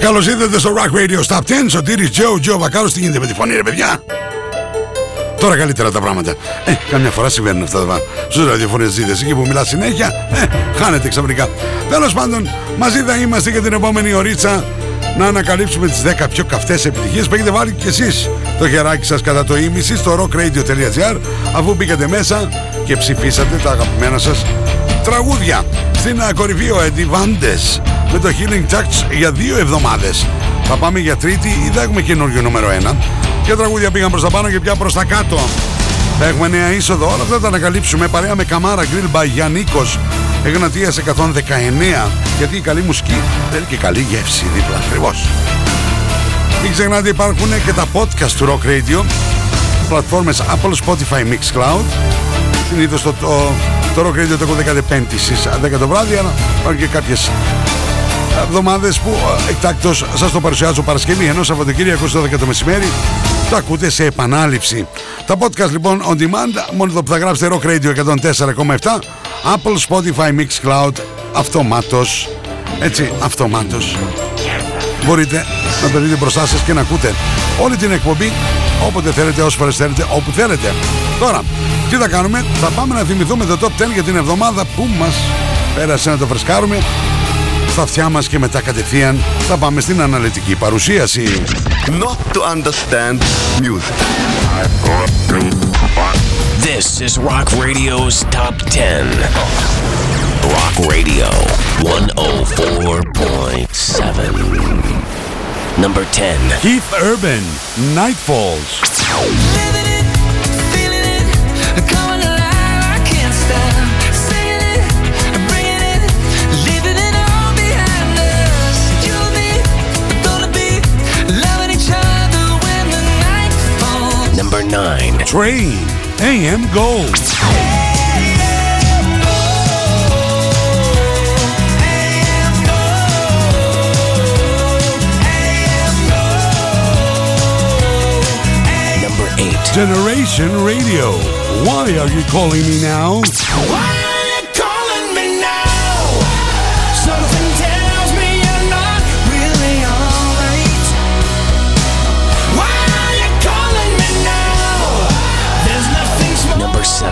Καλώς ήρθατε στο Rock Radio Stop 10 Σωτήρης Τζο, Τζο Βακάρος Τι γίνεται με τη φωνή ρε παιδιά; Τώρα καλύτερα τα πράγματα. Ε, καμιά φορά συμβαίνουν αυτά τα Στους ραδιοφωνιαζίδες Εκεί που μιλάς συνέχεια Ε, χάνεται ξαφνικά. Τέλος πάντων, μαζί θα είμαστε για την επόμενη ωρίτσα να ανακαλύψουμε τις 10 πιο καυτές επιτυχίες που έχετε βάλει και εσείς. Το χεράκι σας κατά το ίμιση στο rockradio.gr αφού μπήκατε μέσα και ψηφίσατε τα αγαπημένα σας τραγούδια. Στην κορυφή ο Eddie Vandes με το Healing Touch για δύο εβδομάδες. Θα πάμε για τρίτη ή θα έχουμε καινούριο νούμερο 1. Και τραγούδια πήγαν προς τα πάνω και πια προς τα κάτω. Θα έχουμε νέα είσοδο, όλα αυτά τα ανακαλύψουμε παρέα με Καμάρα Grill by Γιάννικος Εγνατίας 119 γιατί η καλή μουσική θέλει και καλή γεύση δίπλα ακριβώς. Μην ξεχνάτε υπάρχουν και τα podcast του Rock Radio πλατφόρμες Apple, Spotify, Mixcloud συνήθως το, το, το Rock Radio το έχω 15 στις 10 το βράδυ αλλά υπάρχουν και κάποιες εβδομάδες που ε, εκτάκτως σας το παρουσιάζω Παρασκευή ενώ Σαββατοκύριακο στις 12 το μεσημέρι το ακούτε σε επανάληψη. Τα podcast λοιπόν on demand μόνο το που θα γράψετε Rock Radio 104,7 Apple, Spotify, Mixcloud αυτομάτως έτσι αυτομάτως μπορείτε να το δείτε μπροστά σας και να ακούτε όλη την εκπομπή όποτε θέλετε, όσες φορές θέλετε, όπου θέλετε. Τώρα, τι θα κάνουμε, θα πάμε να θυμηθούμε το Top 10 για την εβδομάδα που μας πέρασε να το φρεσκάρουμε στα αυτιά μας και μετά κατευθείαν θα πάμε στην αναλυτική παρουσίαση. Not to understand music. This is Rock Radio's Top 10. Rock Radio 104.7. Number 10. Keith Urban, Nightfalls. Living 9. Train, AM Gold. Number 8. Generation Radio. Why are you calling me now?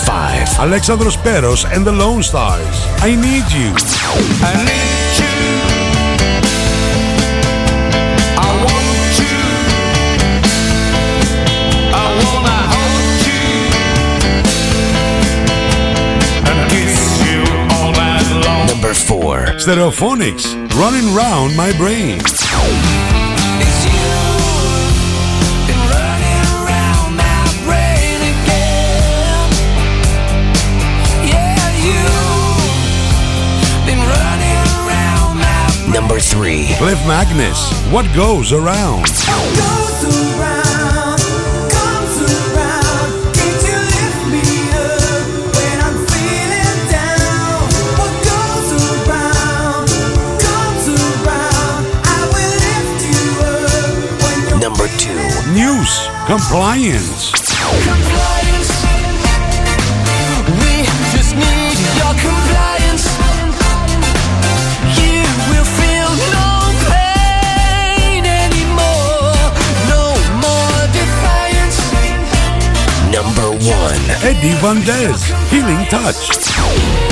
5. Alexandros Peros and the Lone Stars. I need you. I need you. I want you. I wanna hold you and kiss you all night long. Number 4. Stereophonics. Running round my brain. It's you Number 3. Cliff Magnus. What goes around? goes around, comes around. Eddie Van Dez, Healing Touch.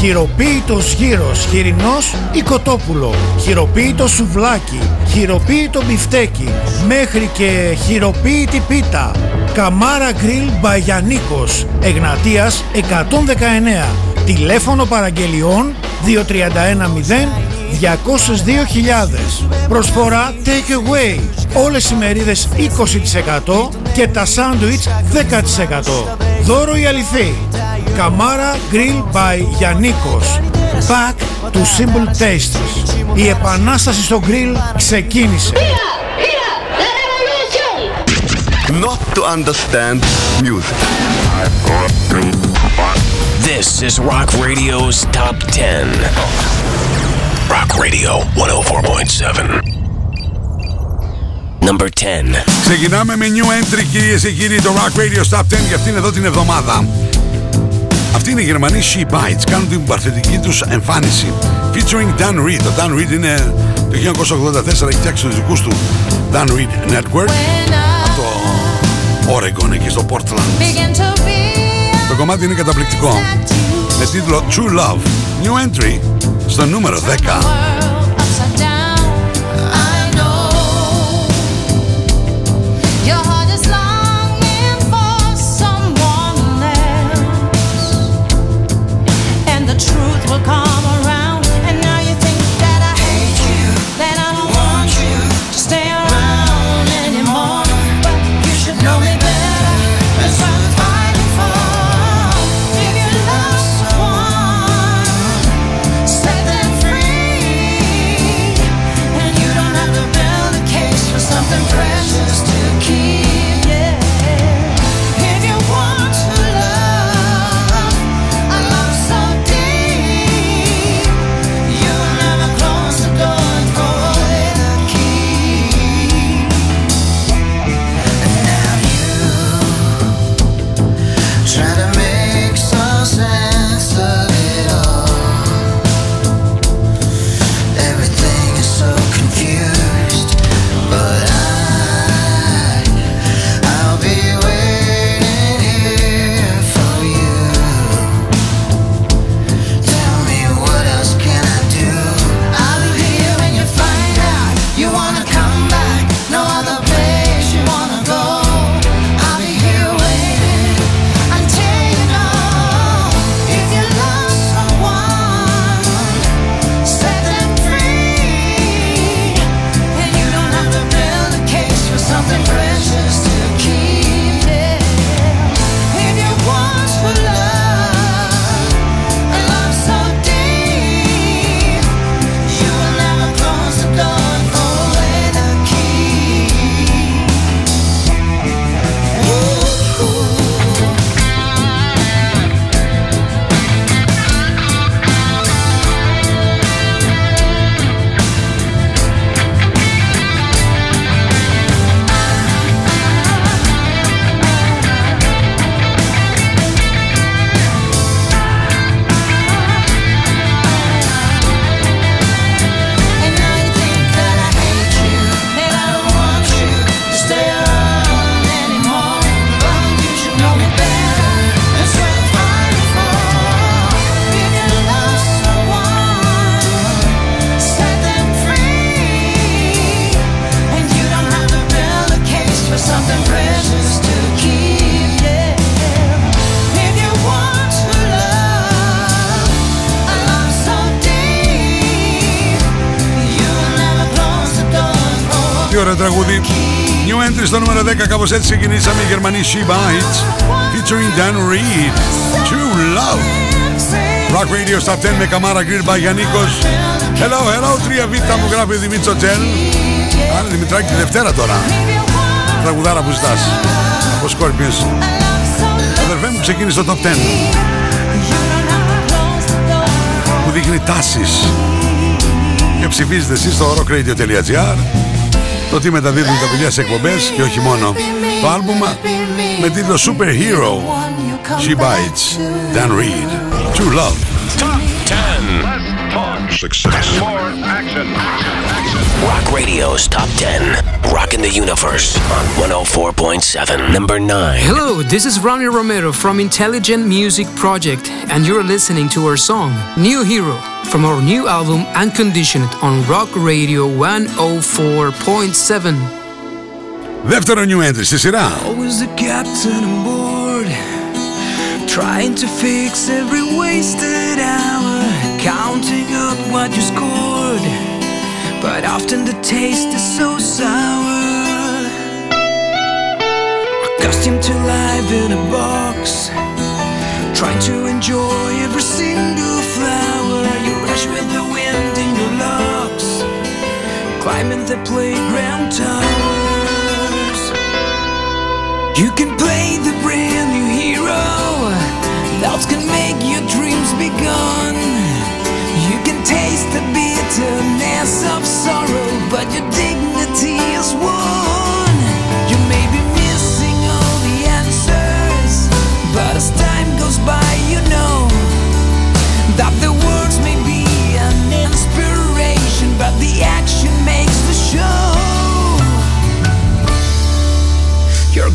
Χειροποίητος γύρος, χοιρινός ή κοτόπουλο. Χειροποίητο σουβλάκι, χειροποίητο μπιφτέκι, μέχρι και χειροποίητη πίτα. Καμάρα Grill by Γιαννίκος, Εγνατίας 119. Τηλέφωνο παραγγελιών 2310 202.000. Προσφορά Take Away. Όλες οι μερίδες 20% και τα σάντουιτς 10%. Δώρο η αληθή. Καμάρα Grill by Γιαννίκος. Back to Simple Tastes. Η επανάσταση στο grill ξεκίνησε. Not to understand music. This is Rock Radio's Top 10. Rock Radio 104.7. Number 10. Ξεκινάμε με new entry κυρίες και κύριοι το Rock Radio Stop 10 για αυτήν εδώ την εβδομάδα. Αυτή είναι οι Γερμανοί She Bites, κάνουν την παρθετική τους εμφάνιση. Featuring Dan Reed. Ο Dan Reed είναι το 1984 έχει φτιάξει τους δικούς του Dan Reed Network από το Oregon εκεί στο Portland. Το κομμάτι είναι καταπληκτικό. Με τίτλο True Love. New entry στο νούμερο 10. Ωραίο τραγούδι. New entry στο νούμερο 10. Κάπως έτσι ξεκινήσαμε οι Γερμανοί She Bites. Featuring Dan Reed. True Love. Rock Radio στα 10 με καμάρα Grill by Γιαννίκος. Hello, hello, 3Β μου γράφει Δημίτσο Τζέλ. Άρα Δημητράκη τη Δευτέρα τώρα. Τραγουδάρα που ζητάς. Από Scorpions. Αδερφέ μου ξεκίνησε το Top 10 που δείχνει τάσεις. Και ψηφίζετε εσείς στο rockradio.gr το τι μεταδίδουν τα παιδιά σε εκπομπές και όχι μόνο. Το άλμπουμ με τίτλο Superhero She Bites Dan Reed True Love Top 10. talk, success, more action. Rock Radio's Top 10. Rocking the Universe on 104.7. Number 9. Hello, this is Ronnie Romero from Intelligent Music Project, and you're listening to our song, New Hero, from our new album Unconditioned on Rock Radio 104.7. Δεύτερο new entry στη σειρά. Always the captain on board, trying to fix every wasted hour, counting up what you scored. But often the taste is so sour. Accustomed to life in a box, trying to enjoy the playground towers. You can play the brand new hero. Thoughts can make your dreams be gone. You can taste the bitterness of sorrow, but you dignity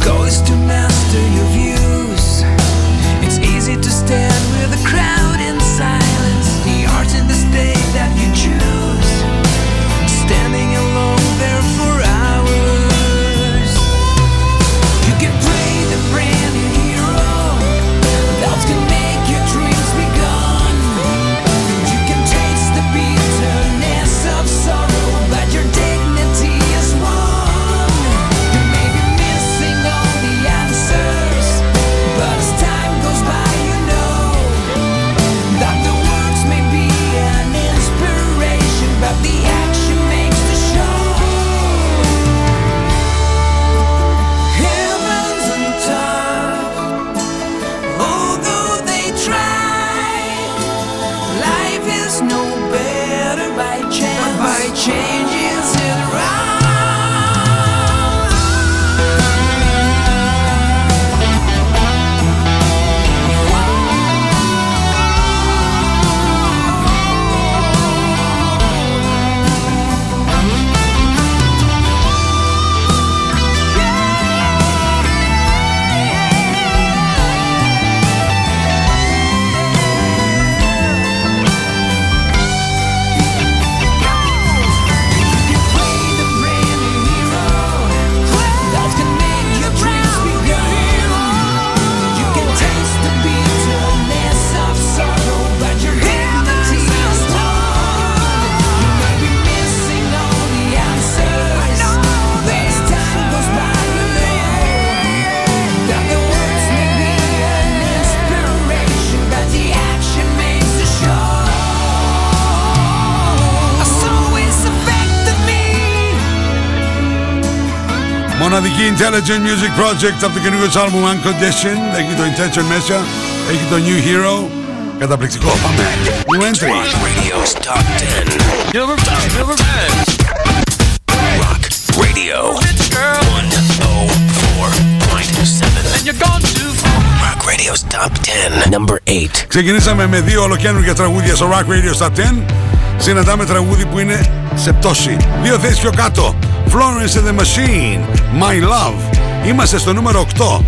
goal is to master your views. It's easy to stand with the crowd Intelligent Music Project από το καινούργιο της άλμπουμ Unconditioned. Έχει το Intention μέσα, έχει το New Hero. Καταπληκτικό, πάμε. New entry. Rock Radio's Top 10. Number 10. Number 10. Rock Radio 104.7. And you're gone too far. Rock Radio's Top 10. Number 8. Ξεκινήσαμε με δύο ολοκένουργια τραγούδια στο Rock Radio στα 10. Συναντάμε τραγούδι που είναι σε πτώση. Δύο θέσεις πιο κάτω. Florence and the Machine, My Love. Είμαστε στο νούμερο 8.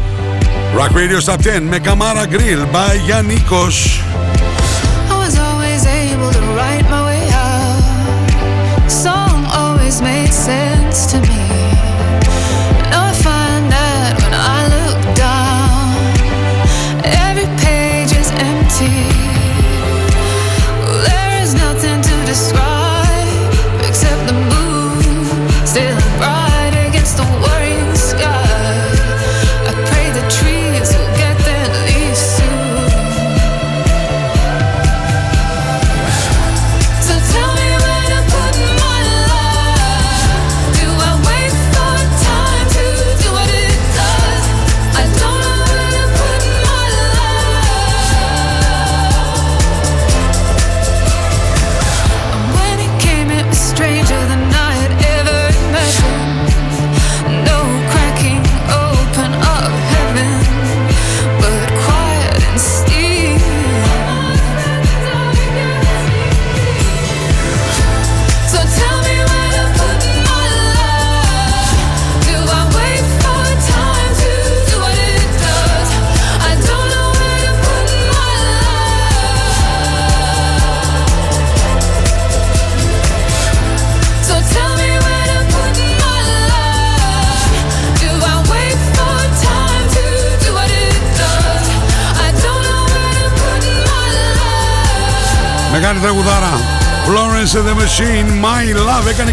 Rock Radio Top 10 με Καμάρα Grill by Γιάννικος. I was always able to write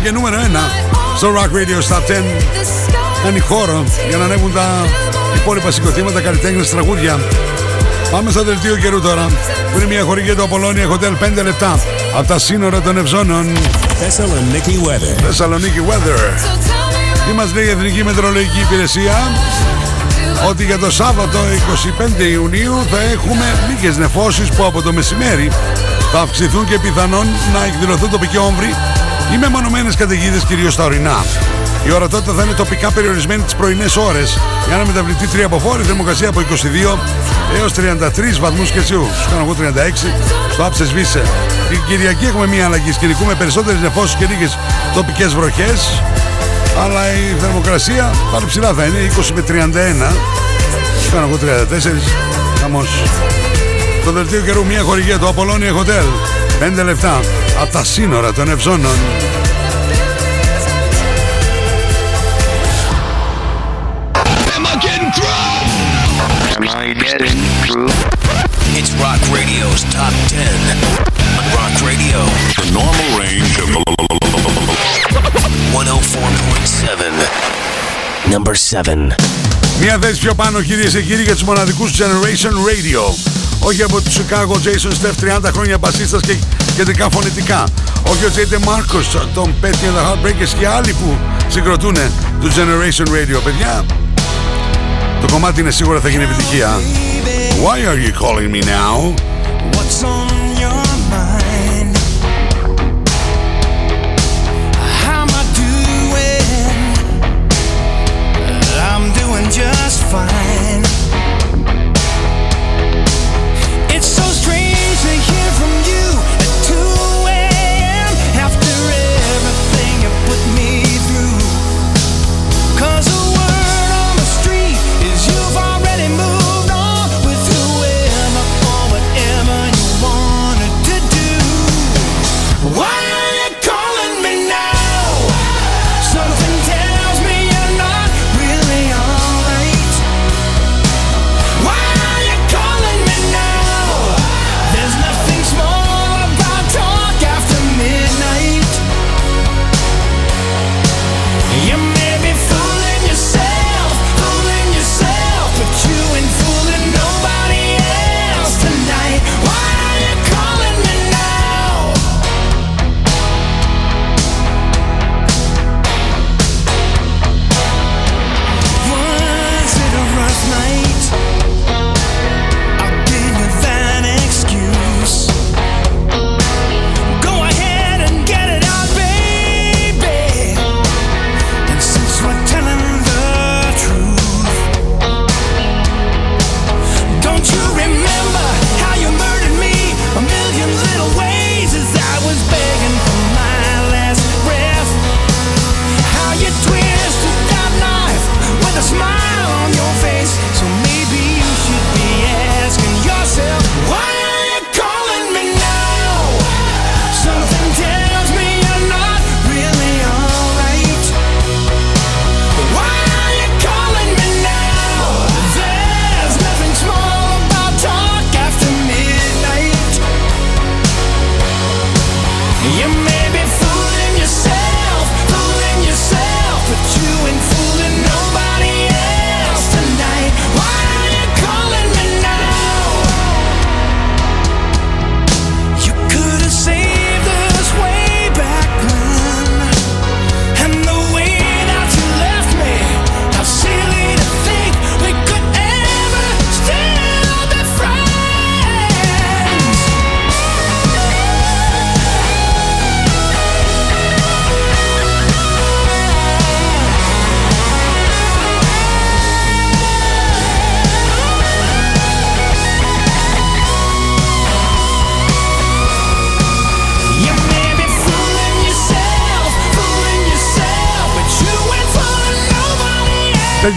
και νούμερο 1 στο Rock Radio Stop 10. Κάνει χώρο για να ανέβουν τα υπόλοιπα συγκροτήματα, καλλιτέχνες, τραγούδια. Πάμε στα δελτίο καιρού τώρα. Που είναι μια χορηγία του Απολώνια Hotel 5 λεπτά από τα σύνορα των Ευζώνων. Thessaloniki weather. Θεσσαλονίκη Weather. Τι μας λέει η Εθνική Μετρολογική Υπηρεσία; Ότι για το Σάββατο 25 Ιουνίου θα έχουμε λίγες νεφώσεις που από το μεσημέρι θα αυξηθούν και πιθανόν να εκδηλωθούν τοπικοί όμβροι ή μεμονωμένες καταιγίδες κυρίως στα ορεινά. Η ορατότητα θα είναι τοπικά περιορισμένη τις πρωινές ώρες για να μεταβληθεί τρία από φόρη, θερμοκρασία από 22 έως 33 βαθμούς Κελσίου. Σου κάνω εγώ 36, στο άψες σβήσε. Την Κυριακή έχουμε μια αλλαγή σκηνικού με περισσότερες νεφώσεις και λίγες τοπικές βροχές. Αλλά η θερμοκρασία πάλι ψηλά θα είναι, 20 με 31. Σου κάνω εγώ 34, χαμός. Το δελτίο καιρού μια χορηγία του Απολώνια Hotel. 5 λεπτά από τα σύνορα των Ευζώνων. It's Rock Radio's Top 10 on Rock Radio. The normal range of 104.7. Number 7. Μια θέση πιο πάνω κυρίες και κύριοι για τους μοναδικούς Generation Radio. Όχι από του Chicago Jason Steph 30 χρόνια μπασίστας και κεντρικά φωνητικά. Όχι ο J.T. Marcus, τον Petty and the Heartbreakers και άλλοι που συγκροτούν του Generation Radio. Παιδιά, το κομμάτι είναι σίγουρα θα γίνει επιτυχία. Why are you calling me now? What's on your mind? How am I doing? I'm doing just fine.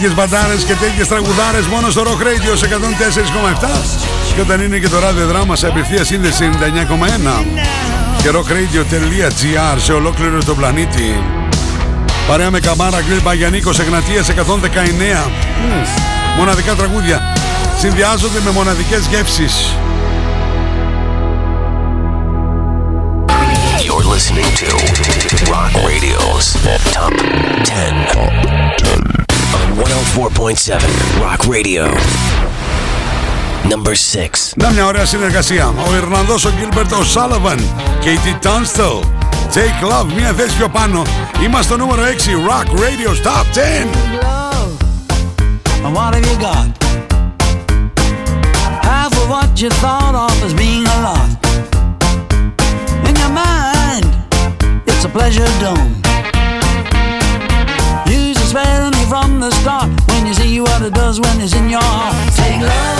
Τέτοιες μπαντάρες και τέτοιες τραγουδάρες μόνο στο Rock Radio σε 104,7 και όταν είναι και το ραδιοδράμα σε απευθεία σύνδεση 99,1 και rockradio.gr σε ολόκληρο τον πλανήτη. Παρέα με Καμάρα Γκριλ Παγιανίκος Εγνατίας 119. Μμμ, Μοναδικά τραγούδια συνδυάζονται με μοναδικές γεύσεις. You're listening to Rock Radio's Top 10. On 104.7 Rock Radio. Number 6. Να μια ωραία συνεργασία. Ο Ιρλανδός ο Gilbert O'Sullivan και η T. Tunstall. Take Love, μια θέση πιο πάνω. Είμαστε στο νούμερο 6. Rock Radio's Top 10. And what have you got? Half of what you thought of as being a lot. In your mind, it's a pleasure dome. Use the sparingly from the start when you see what it does when it's in your heart. Take love,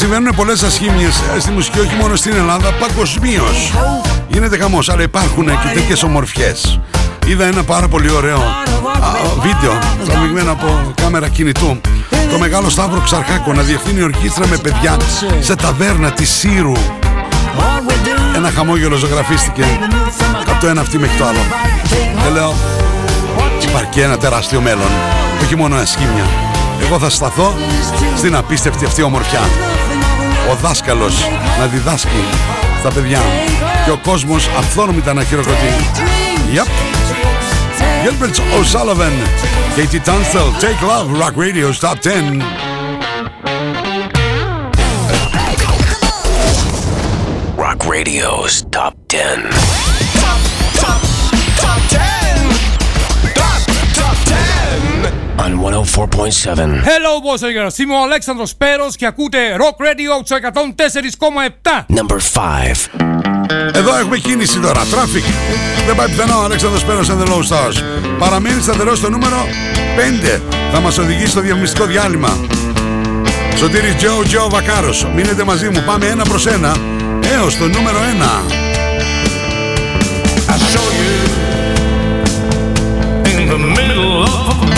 συμβαίνουν πολλές ασχήμιες στη μουσική, όχι μόνο στην Ελλάδα, παγκοσμίως. Γίνεται χαμός, αλλά υπάρχουν και τέτοιες ομορφιές. Είδα ένα πάρα πολύ ωραίο α, βίντεο, τραβηγμένο από κάμερα κινητού. Το μεγάλο Σταύρο Ξαρχάκο να διευθύνει ορχήστρα με παιδιά σε ταβέρνα της Σύρου. Ένα χαμόγελο ζωγραφίστηκε από το ένα αυτή μέχρι το άλλο. Και λέω, υπάρχει και ένα τεράστιο μέλλον, όχι μόνο ασχήμια. Εγώ θα σταθώ στην απίστευτη αυτή ομορφιά. Ο δάσκαλος να διδάσκει στα παιδιά και ο κόσμος αυθόρμητα να χειροκροτεί. Yep. Gilbert O'Sullivan, Katie Tunstall, Take Love, Rock Radio's Top 10. Rock Radio's Top 10. On 104.7. Hello, boys and girls. Είμαι ο Αλέξανδρος Πέρος και ακούτε Rock Radio στο 104,7. Number 5. Εδώ έχουμε κίνηση τώρα. Traffic. Δεν πάει πιθανό ο Αλέξανδρος Πέρος and the Low Stars. Παραμένει σταθερό στο νούμερο 5. Θα μας οδηγήσει στο διαφημιστικό διάλειμμα. Σωτήρης Τζο Τζο Βακάρος. Μείνετε μαζί μου. Πάμε ένα προς ένα έως το νούμερο 1. I show you in the middle of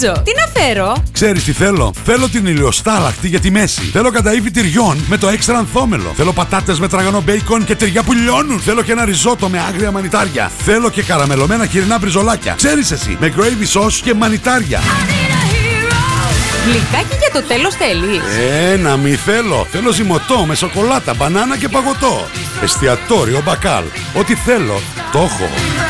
το Τζότζο. Τι να φέρω; Ξέρεις τι θέλω; Θέλω την ηλιοστάλαχτη για τη μέση. Θέλω καταήφι τυριών με το έξτρα ανθόμελο. Θέλω πατάτες με τραγανό μπέικον και τυριά που λιώνουν. Θέλω και ένα ριζότο με άγρια μανιτάρια. Θέλω και καραμελωμένα χοιρινά μπριζολάκια. Ξέρεις εσύ, με gravy sauce και μανιτάρια. Γλυκάκι για το τέλος θέλεις; Ε, να μη θέλω. Θέλω ζυμωτό με σοκολάτα, μπανάνα και παγωτό. Εστιατόριο μπακάλ. Ό,τι θέλω, το έχω.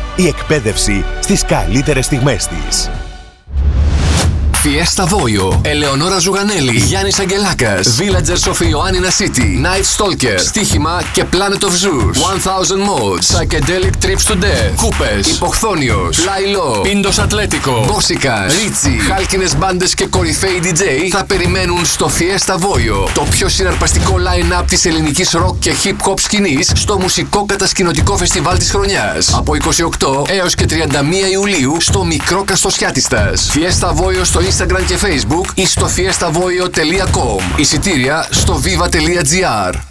Η εκπαίδευση στις καλύτερες στιγμές της. Fiesta Voyo, Ελεονόρα Ζουγανέλη, Γιάννης Αγγελάκας, Villagers of Ioannina City, Night Stalker, Στίχημα και Planet of Zeus, 1000 Mods, Psychedelic Trips to Death, Κούπες, Υποχθόνιος, Λαϊλό, Πίντος Ατλέτικο, Μπόσικα, Ρίτσι, χάλκινες μπάντες και κορυφαίοι DJ θα περιμένουν στο Fiesta Voyo, το πιο συναρπαστικό line-up της ελληνικής rock και hip-hop σκηνής στο μουσικό κατασκηνωτικό φεστιβάλ της χρονιάς. Από 28 έως και 31 Ιουλίου στο μικρό Καστοσιάτιστας. Fiesta Voyo στο Instagram και Facebook ή στο fiestavoio.com. Εισιτήρια στο viva.gr.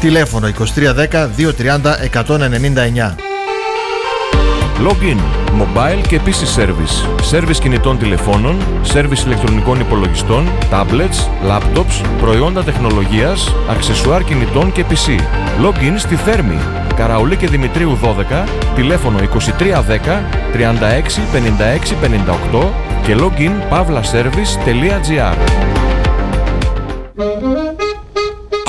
Τηλέφωνο 2310 230 199. Login, mobile και PC service. Service κινητών τηλεφώνων, service ηλεκτρονικών υπολογιστών, tablets, laptops, προϊόντα τεχνολογίας, αξεσουάρ κινητών και PC. Login στη Θέρμη. Καραουλή και Δημητρίου 12, τηλέφωνο 2310 36 56 58 και login pavlaservice.gr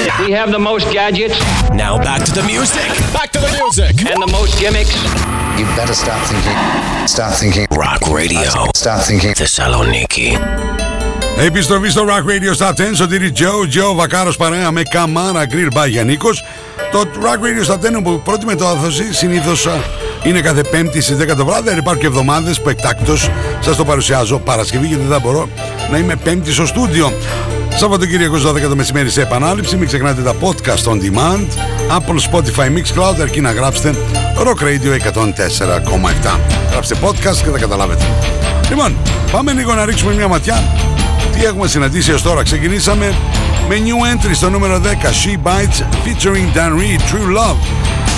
We have the most gadgets. Now back to the music. Back to the music. And the most gimmicks. You better start thinking. Start thinking. Rock Radio. Start thinking. Θεσσαλονίκη. Επιστροφή στο Rock Radio Stop 10, Σωτήρι Τζο, Τζο Βακάρος παρέα με Καμάρα Grill by Γιαννίκος. Το Rock Radio Stop 10 που πρώτη μετάδοση συνήθως α, είναι κάθε πέμπτη στις 10 το βράδυ, αλλά υπάρχουν και εβδομάδες που εκτάκτως σας το παρουσιάζω Παρασκευή γιατί δεν θα μπορώ να είμαι πέμπτη στο στούντιο. Σαββατοκύριακο 12 το μεσημέρι σε επανάληψη. Μην ξεχνάτε τα podcast on demand. Apple, Spotify, Mixcloud. Αρκεί να γράψετε Rock Radio 104,7. Γράψτε podcast και θα καταλάβετε. Λοιπόν, πάμε λίγο να ρίξουμε μια ματιά. Τι έχουμε συναντήσει ως τώρα. Ξεκινήσαμε με new entry στο νούμερο 10. She Bites featuring Dan Reed, True Love.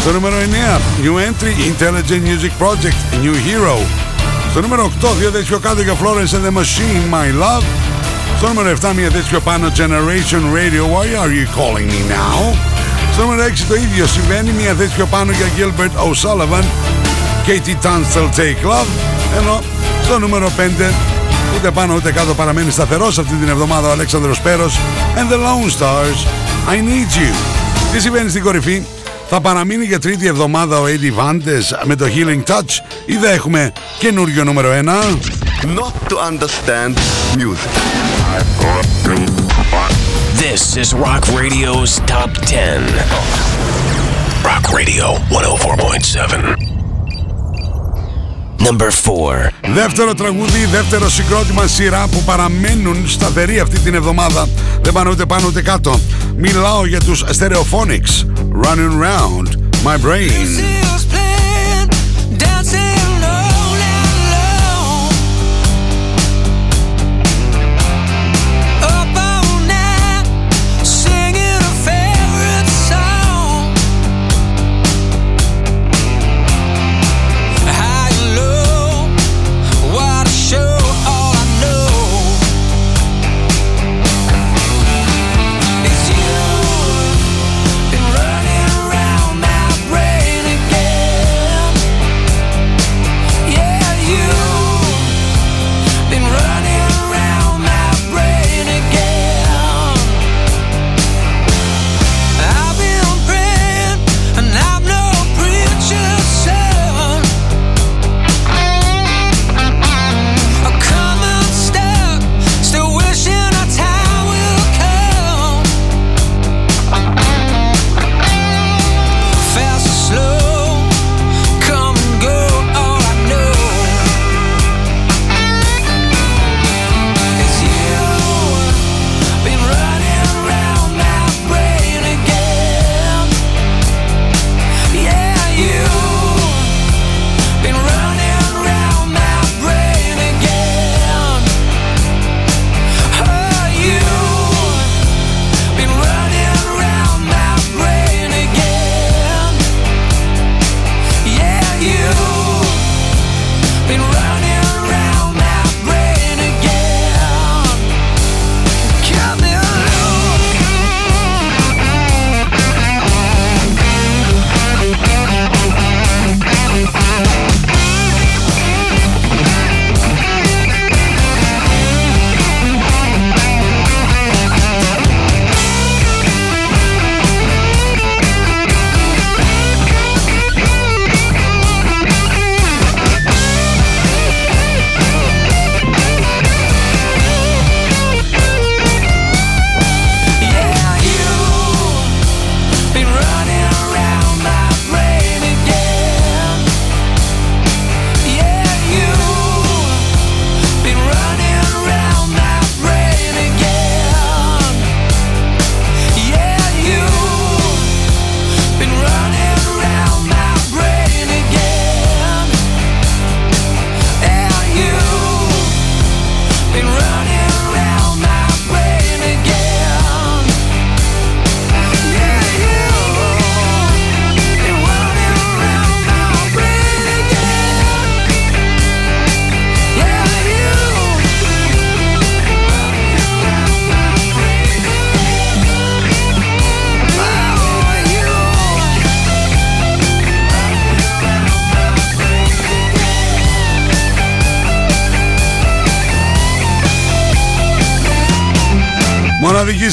Στο νούμερο 9. New entry Intelligent Music Project, New Hero. Στο νούμερο 8. Δύο δες πιο κάτω για Florence and the Machine, My Love. Στο νούμερο 7 μια θέση πιο πάνω Generation Radio Why are you calling me now; Στο νούμερο 6 το ίδιο συμβαίνει μια θέση πιο πάνω για Gilbert O'Sullivan Katie Tunstall Take Love ενώ στο Στο νούμερο 5 ούτε πάνω ούτε κάτω παραμένει σταθερός αυτή την εβδομάδα ο Αλέξανδρος Πέρος and the Lone Stars I Need You. Τι συμβαίνει στην κορυφή, θα παραμείνει για τρίτη εβδομάδα ο Eddie Vandes με το Healing Touch ή θα έχουμε καινούριο νούμερο 1. Not to understand music. This is Rock Radio's Top 10. Rock Radio 104.7. Number 4. Δεύτερο τραγούδι, δεύτερο συγκρότημα σειρά που παραμένουν σταθεροί αυτή την εβδομάδα. Δεν πάνε ούτε πάνω ούτε κάτω. Μιλάω για τους Stereophonics. Running round my brain.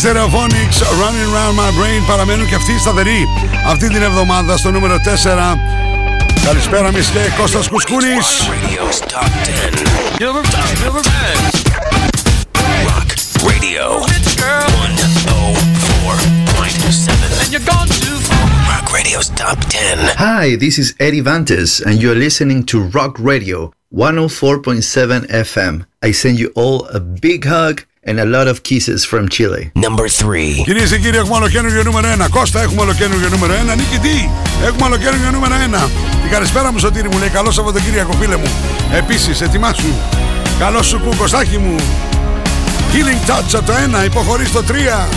Stereophonics Running Round My Brain παραμένουν και αυτοί σταθεροί αυτή την εβδομάδα στο νούμερο 4. Καλησπέρα Μισκέ Κώστας Κουσκούρης. Radio's Top 10. Rock Radio 104.7. And you're gone too far. Rock Radio's Top 10. Hi, this is Eddie Vantes, and you're listening to Rock Radio 104.7 FM. I send you all a big hug and a lot of kisses from Chile. Number 3. Κυρίες και κύριοι, έχουμε ολοκένουργιο νούμερο 1. Κώστα, έχουμε ολοκένουργιο νούμερο 1. Νίκη τι, έχουμε ολοκένουργιο νούμερο 1. Την καλησπέρα μου, Σωτήρη μου λέει: Καλό Σαββατοκύριακο, φίλε μου. Επίσης, ετοιμάσου. Καλό σου που, Κωστάκι μου. Healing Touch από το 1, υποχωρείς στο 3.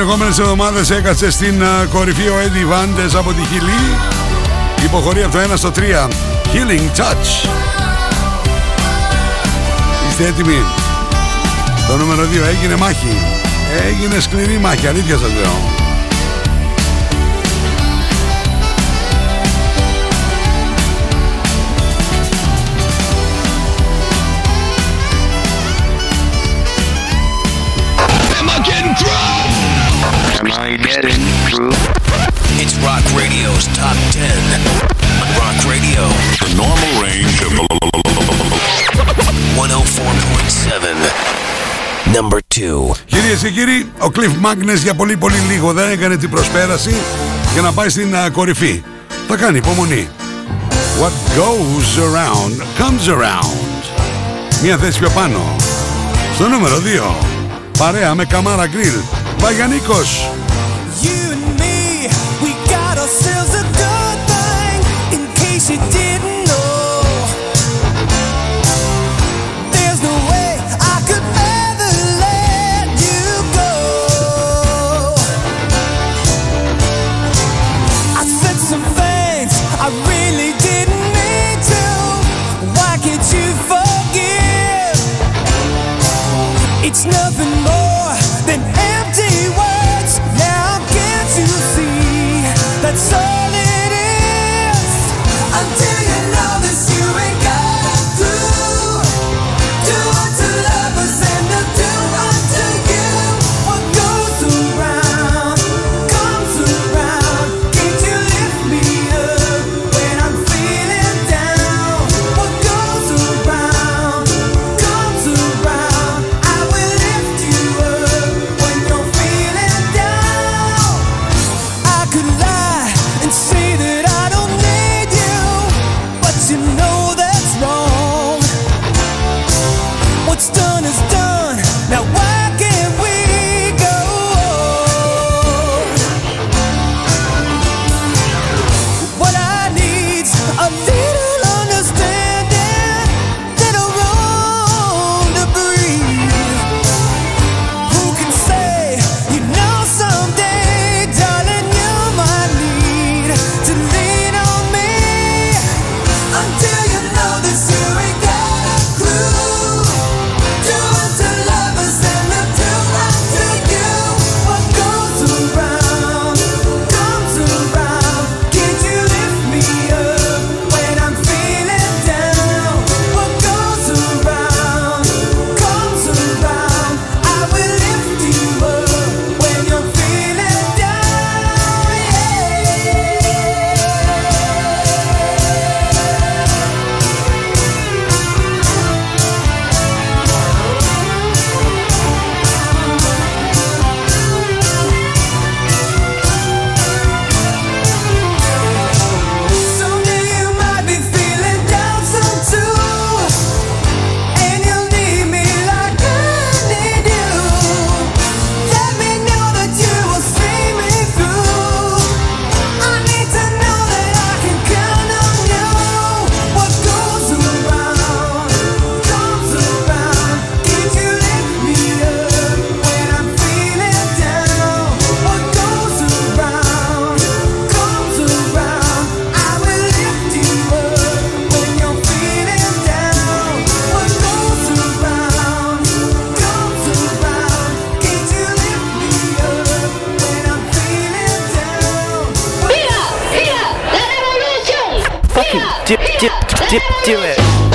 συνεχόμενες εβδομάδες έκατσε στην κορυφή ο Eddie Vandes από τη Χιλή. Υποχωρεί από το 1 στο 3. Healing Touch. Είστε έτοιμοι; Το νούμερο 2 έγινε μάχη. Έγινε σκληρή μάχη, αλήθεια σας λέω. και κύριοι, ο Cliff Magnus για πολύ πολύ λίγο δεν έκανε την προσπέραση για να πάει στην κορυφή. Θα κάνει υπομονή. What goes around comes around. Μια θέση πιο πάνω. Στο νούμερο 2. Παρέα με Καμάρα Γκριλ. Παγιανίκος.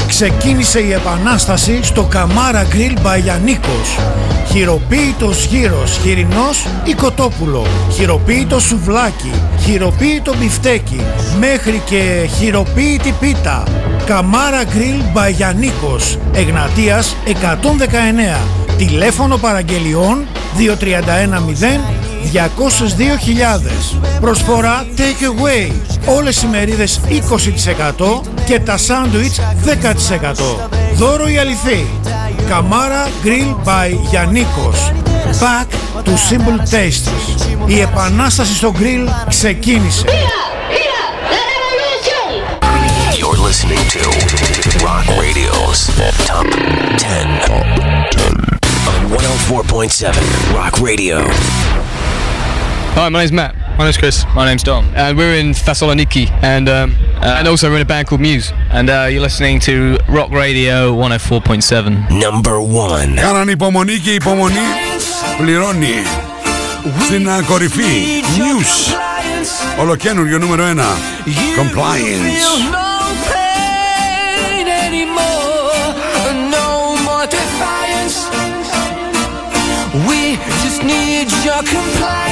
Ξεκίνησε η επανάσταση στο Καμάρα Γκριλ Μπαγιανίκος. Χειροποίητος γύρος, χοιρινός ή κοτόπουλο. Χειροποίητο σουβλάκι, χειροποίητο μπιφτέκι. Μέχρι και χειροποίητη πίτα. Καμάρα Γκριλ Μπαγιανίκος, Εγνατίας 119. Τηλέφωνο παραγγελιών 2310 202.000 Προσφορά Take Away Όλες οι μερίδες 20% και τα σάντουιτς 10%. Δώρο η αληθή. Καμάρα Grill by Γιαννίκος. Back to Simple Tastes. Η επανάσταση στο grill ξεκίνησε. You're listening to Rock Radio's Top 10 on 104.7 Rock Radio. Hi, my name's Matt. My name's Chris. My name's Dom. And we're in Thessaloniki, and um, and also we're in a band called Muse. And uh, you're listening to Rock Radio 104.7. Number one. Κάναν υπομονή και η υπομονή πληρώνει. Στην α, κορυφή, News. Ολοκένουργιο νούμερο 1. Compliance. no pain anymore, no more defiance. We just need your compliance.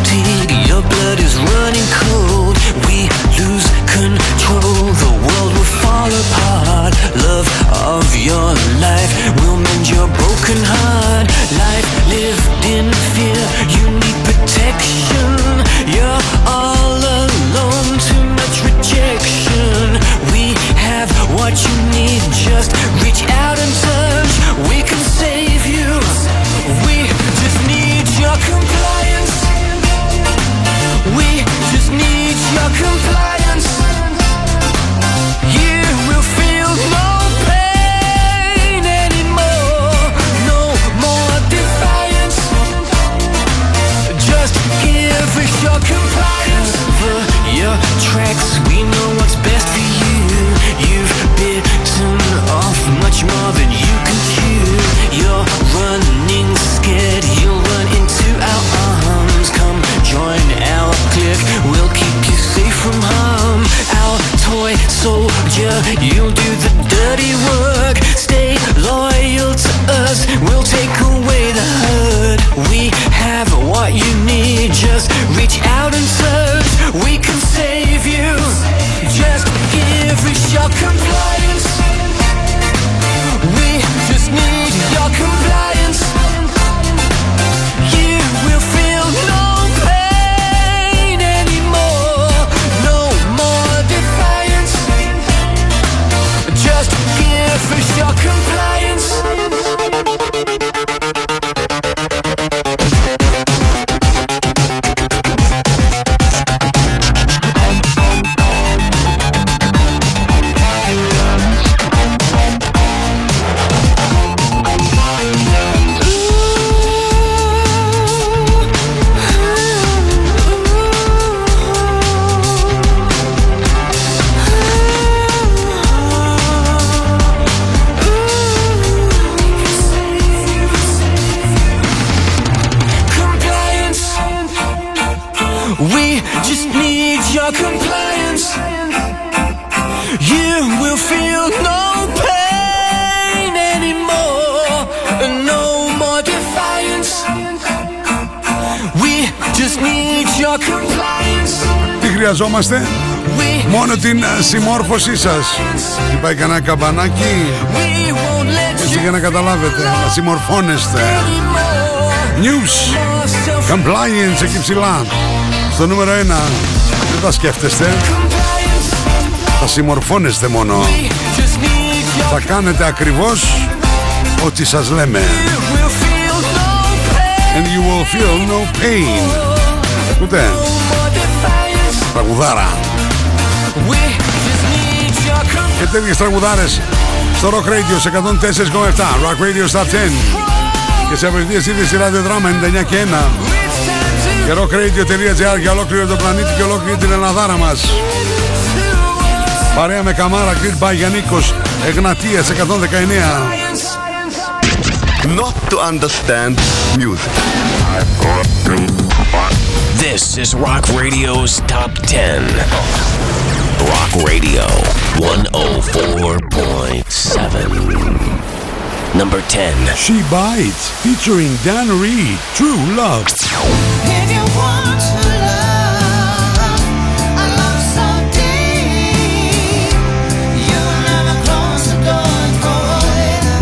συμμόρφωσή σας. Υπάρχει κανένα καμπανάκι; We won't let έτσι για να καταλάβετε. Να συμμορφώνεστε. News. Compliance εκεί ψηλά. Στο νούμερο 1. Δεν τα σκέφτεστε. Θα συμμορφώνεστε μόνο. Θα κάνετε ακριβώς ό,τι σας λέμε. And you will feel no pain. Ακούτε; Τραγουδάρα. Και τέτοιες τραγουδάρες στο Rock Radio σε 104,7 Rock Radio Star 10 και σε απευθείας είδηση ραδιοδράμα 99 και 1 και rockradio.gr για ολόκληρο τον πλανήτη και ολόκληρη την Ελλαδάρα μας Παρέα με Καμάρα, Grid by Γιαννίκος, Εγνατίας 119 Not to understand music. This is Rock Radio's Top 10. Rock Radio 104.7. Number 10. She Bites featuring Dan Reed, True Love.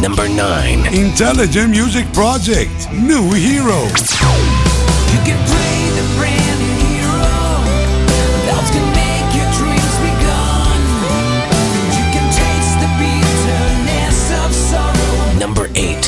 Number 9. Intelligent Music Project, New Hero.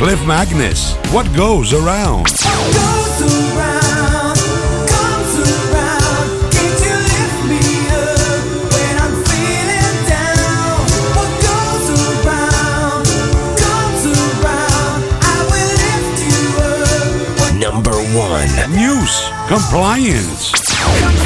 Cliff Magnus. What goes around? Goes around, News, around.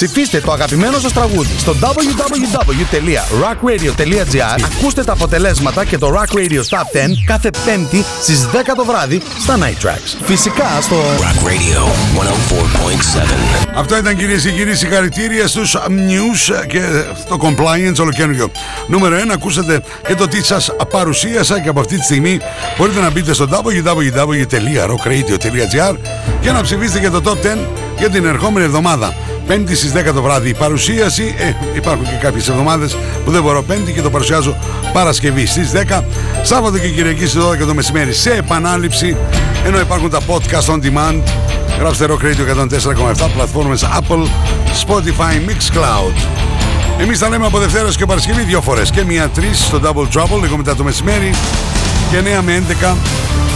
Ψηφίστε το αγαπημένο σας τραγούδι στο www.rockradio.gr Ακούστε τα αποτελέσματα και το Rock Radio Top 10 κάθε πέμπτη στις 10 το βράδυ στα Night Tracks. Φυσικά στο Rock Radio 104.7. Αυτό ήταν κυρίες και κύριοι συγχαρητήρια στους News και το Compliance ολοκένουργιο. Νούμερο 1, ακούσατε και το τι σας παρουσίασα και από αυτή τη στιγμή μπορείτε να μπείτε στο www.rockradio.gr και να ψηφίσετε και το Top 10 για την ερχόμενη εβδομάδα. Πέμπτη στις 10 το βράδυ η παρουσίαση. Ε, υπάρχουν και κάποιες εβδομάδες που δεν μπορώ Πέμπτη και το παρουσιάζω Παρασκευή στις 10. Σάββατο και Κυριακή στις 12 το μεσημέρι σε επανάληψη. Ενώ υπάρχουν τα podcast on demand. Γράψτε Rock Radio 104,7 πλατφόρμες Apple, Spotify, Mixcloud. Εμείς τα λέμε από Δευτέρας και Παρασκευή δύο φορές. Και μία τρεις στο Double Trouble λίγο μετά το μεσημέρι. Και 9 με 11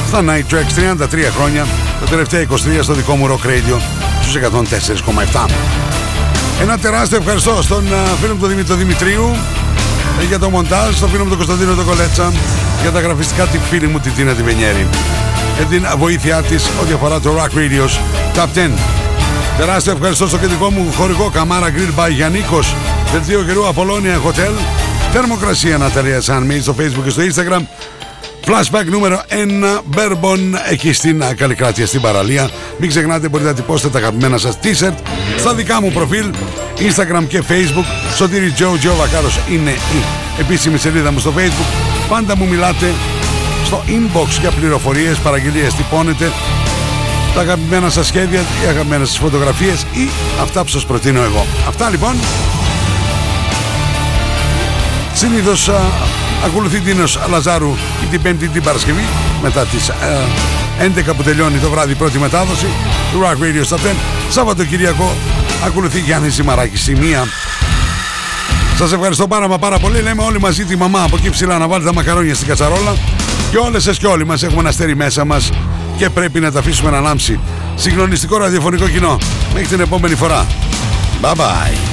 στα Night Tracks 33 χρόνια. Τα τελευταία 23 στο δικό μου Rock Radio στους 104,7. Ένα τεράστιο ευχαριστώ στον α, φίλο μου τον Δημήτρη Δημητρίου ε, για το μοντάζ, στον φίλο μου τον Κωνσταντίνο τον Κολέτσα για τα γραφιστικά τη φίλη μου την Τίνα Τιβενιέρη για την βοήθειά της ό,τι αφορά το Rock Radio's Top 10. Τεράστιο ευχαριστώ στο κεντρικό μου χορηγό Καμάρα Grill by Γιαννίκος Δελτίο καιρού Απολώνια Hotel Θερμοκρασία Ναταλία Σανμή στο facebook και στο instagram Flashback νούμερο 1 Bourbon εκεί στην α, Καλλικράτεια στην παραλία. Μην ξεχνάτε μπορείτε να τυπώσετε τα αγαπημένα σας t-shirt στα δικά μου προφίλ Instagram και Facebook. Σωτήρι Joe Joe Βακάρος είναι η επίσημη σελίδα μου στο Facebook. Πάντα μου μιλάτε στο inbox για πληροφορίες, παραγγελίες, τυπώνετε τα αγαπημένα σας σχέδια, οι αγαπημένες σας φωτογραφίες ή αυτά που σας προτείνω εγώ. Αυτά λοιπόν. Συνήθως α, ακολουθεί Τίνος Λαζάρου ή την Πέμπτη ή την Παρασκευή μετά τις ε, 11 που τελειώνει το βράδυ η πρώτη μετάδοση του Rock Radio στα 10. Σαββατοκυριακό ακολουθεί Γιάννη Σιμαράκη στη μία. Σας ευχαριστώ πάρα μα πάρα πολύ. Λέμε όλοι μαζί τη μαμά από εκεί ψηλά να βάλει τα μακαρόνια στην κατσαρόλα και όλες σας και όλοι μας έχουμε ένα αστέρι μέσα μας και πρέπει να τα αφήσουμε να λάμψει. Συγκλονιστικό ραδιοφωνικό κοινό. Μέχρι την επόμενη φορά. Bye bye.